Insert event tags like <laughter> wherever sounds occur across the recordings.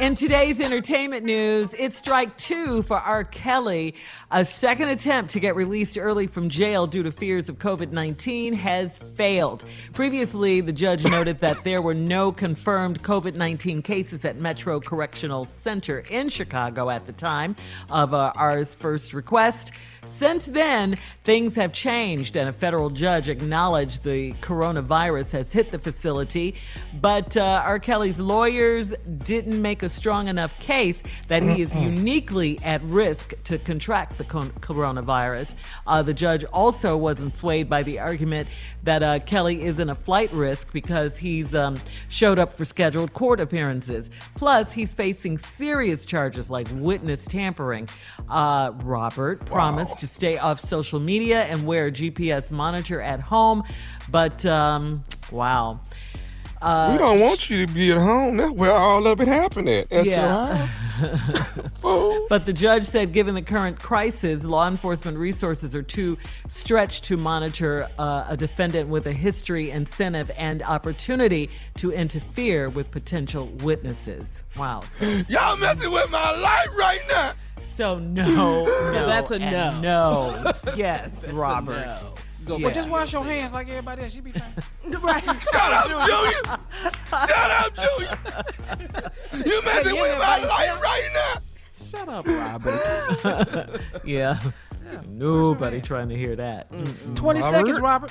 In today's entertainment news, it's strike two for R. Kelly. A second attempt to get released early from jail due to fears of COVID 19 has failed. Previously, the judge noted that there were no confirmed COVID 19 cases at Metro Correctional Center in Chicago at the time of uh, R's first request. Since then, things have changed, and a federal judge acknowledged the coronavirus has hit the facility. But uh, R. Kelly's lawyers didn't make a strong enough case that he is uniquely at risk to contract the con- coronavirus. Uh, the judge also wasn't swayed by the argument that uh, Kelly isn't a flight risk because he's um, showed up for scheduled court appearances. Plus, he's facing serious charges like witness tampering. Uh, Robert promised to stay off social media and wear a GPS monitor at home, but um, wow. We don't want you to be at home. That's where all of it happened at. at Yeah. your <laughs> house. Fool. But the judge said, given the current crisis, law enforcement resources are too stretched to monitor uh, a defendant with a history, incentive, and opportunity to interfere with potential witnesses. Wow. So, Y'all messing with my life right now. so no. <laughs> so that's a no. No. <laughs> Yes, Robert. Go, Yeah. But just wash your hands like everybody else. You be fine. <laughs> Right. Shut up, Junior. Shut up, Junior. You messing with my by life yourself. right now. Shut up, Robert. <laughs> yeah. Nobody trying to hear that. Mm-mm. 20 seconds, Robert.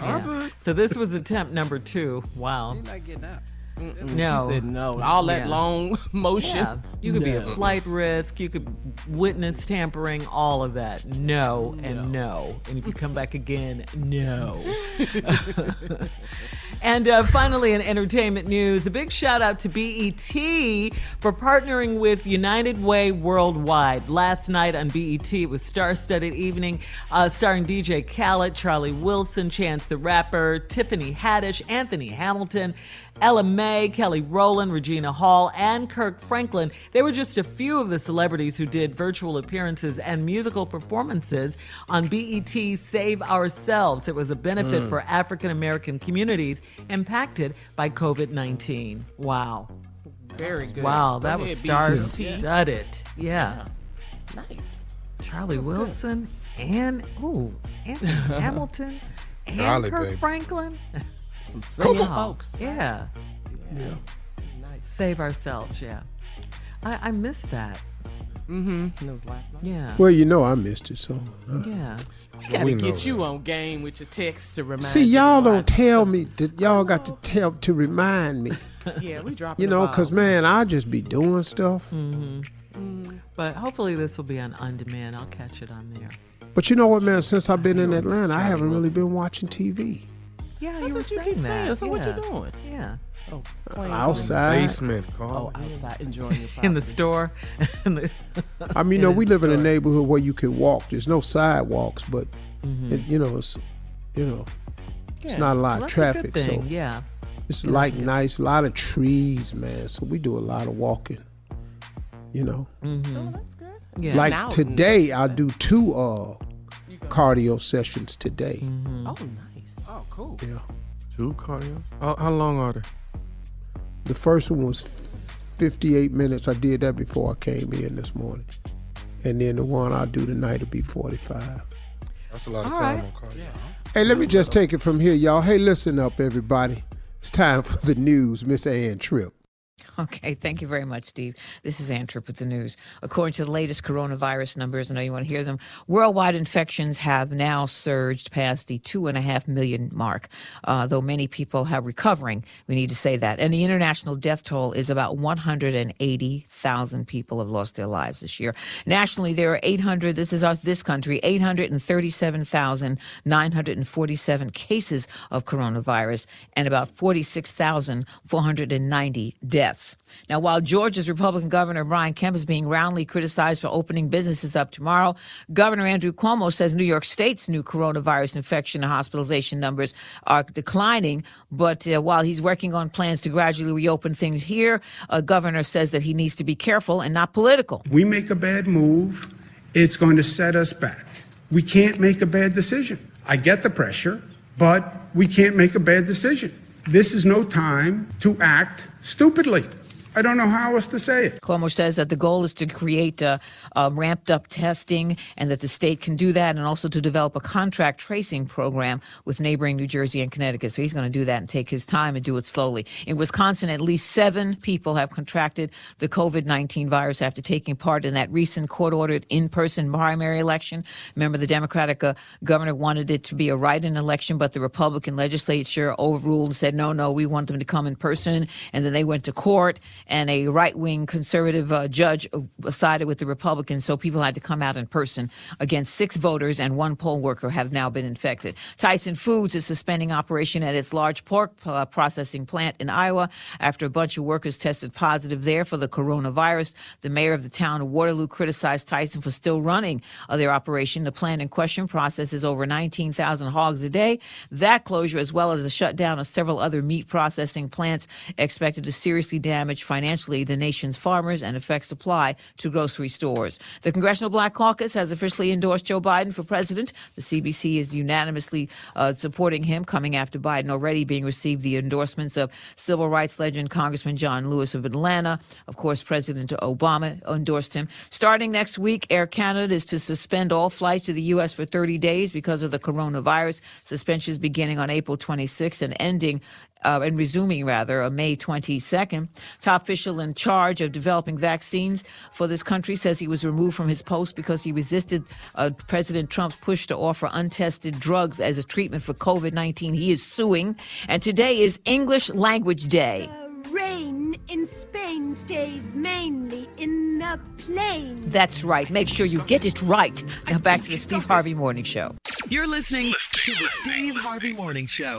Robert. So this was attempt number two. Wow. You're not getting out. No. She said no. All that Yeah. long <laughs> motion. Yeah, you could be a flight risk. You could witness tampering, all of that. No, and no. And if you come back again, no. <laughs> and uh, finally, in entertainment news, a big shout out to BET for partnering with United Way Worldwide. Last night on BET, it was star-studded evening, uh, starring DJ Khaled, Charlie Wilson, Chance the Rapper, Tiffany Haddish, Anthony Hamilton Ella Mai, Kelly Rowland, Regina Hall, and Kirk Franklin. They were just a few of the celebrities who did virtual appearances and musical performances on BET's Save Ourselves. It was a benefit hmm. for African American communities impacted by COVID 19. Wow. Very good. Wow, that Go was ahead, star studded. Yeah. Nice. Charlie Wilson and ooh, Anthony <laughs> Hamilton and Golly, Kirk baby. Franklin. <laughs> Some singing Wow. folks. Yeah. Yeah. Nice. Save ourselves, yeah. I, I missed that. Mm-hmm. That was last night. Yeah. Well, you know I missed it, so. uh, yeah. We gotta we get you that. on game with your texts to remind See, you to y'all don't tell stuff. me. That y'all got to tell to remind me. <laughs> Yeah, we dropping You know, cause man, I'll just be doing stuff. Mm-hmm. But hopefully this will be on on demand. I'll catch it on there. But you know what, man? Since I've been in Atlanta, I haven't really been watching TV. Yeah, That's you were what you saying keep that. saying. So what you doing? Yeah. Oh, Outside. Basement, Oh, outside enjoying your property. <laughs> In the store. <laughs> In the- I mean, you know, we the live in a neighborhood where you can walk. There's no sidewalks, but Mm-hmm. it, you know, it's you know, Yeah. it's not a lot Well, of traffic. So Yeah. it's like nice, a lot of trees, man. So we do a lot of walking. You know, Mm-hmm. That's good. Yeah. like out today, I'll do two uh cardio sessions today. Mm-hmm. Oh, nice. Oh, cool. Yeah. Two cardio. How, how long are they? The first one was 58 minutes. I did that before I came in this morning. And then the one I'll do tonight will be 45. That's a lot of All time right. on cardio. Hey, let me just take it from here, y'all. Hey, listen up, everybody. It's time <laughs> for the news, Miss Ann Tripp. <laughs> Okay, thank you very much, Steve. This is Ann Tripp with the news. According to the latest coronavirus numbers, I know you want to hear them, worldwide infections have now surged past the two and a half million mark, uh, though many people are recovering. We need to say that. And the international death toll is about 180,000 people have lost their lives this year. Nationally, there are 800, this is us, this country, 837,947 cases of coronavirus and about 46,490 deaths. Now, while Georgia's Republican Governor Brian Kemp is being roundly criticized for opening businesses up tomorrow, Governor Andrew Cuomo says New York State's new coronavirus infection and hospitalization numbers are declining. But uh, while he's working on plans to gradually reopen things here, uh, Governor says that he needs to be careful and not political. we make a bad move, it's going to set us back. We can't make a bad decision. I get the pressure, but we can't make a bad decision. This is no time to act stupidly. I don't know how else to say it. Cuomo says that the goal is to create uh, ramped up testing and that the state can do that and also to develop a contract tracing program with neighboring New Jersey and Connecticut. So he's going to do that and take his time and do it slowly. In Wisconsin, at least seven people have contracted the COVID 19 virus after taking part in that recent court ordered in person primary election. Remember, the Democratic uh, governor wanted it to be a write in election, but the Republican legislature overruled and said, no, no, we want them to come in person. And then they went to court and a right wing conservative uh, judge sided with the Republicans, so people had to come out in person. Against six voters and one poll worker have now been infected. Tyson Foods is suspending operation at its large pork uh, processing plant in Iowa after a bunch of workers tested positive there for the coronavirus. The mayor of the town of Waterloo criticized Tyson for still running uh, their operation. The plant in question processes over 19,000 hogs a day. That closure, as well as the shutdown of several other meat processing plants, expected to seriously damage financially the nation's farmers and affect supply to grocery stores. The Congressional Black Caucus has officially endorsed Joe Biden for president. The CBC is unanimously uh, supporting him, coming after Biden already being received the endorsements of civil rights legend Congressman John Lewis of Atlanta. Of course, President Obama endorsed him. Starting next week, Air Canada is to suspend all flights to the U.S. for 30 days because of the coronavirus. Suspensions beginning on April 26th and ending uh, and resuming rather on May 22nd. Top official in charge of developing vaccines for this country says he was removed from his post because he resisted uh, President Trump's push to offer untested drugs as a treatment for COVID 19. He is suing. And today is English Language Day. Rain in Spain stays mainly in the plains. That's right. Make sure you get it right. Now back to the Steve Harvey Morning Show. You're listening to the Steve Harvey Morning Show.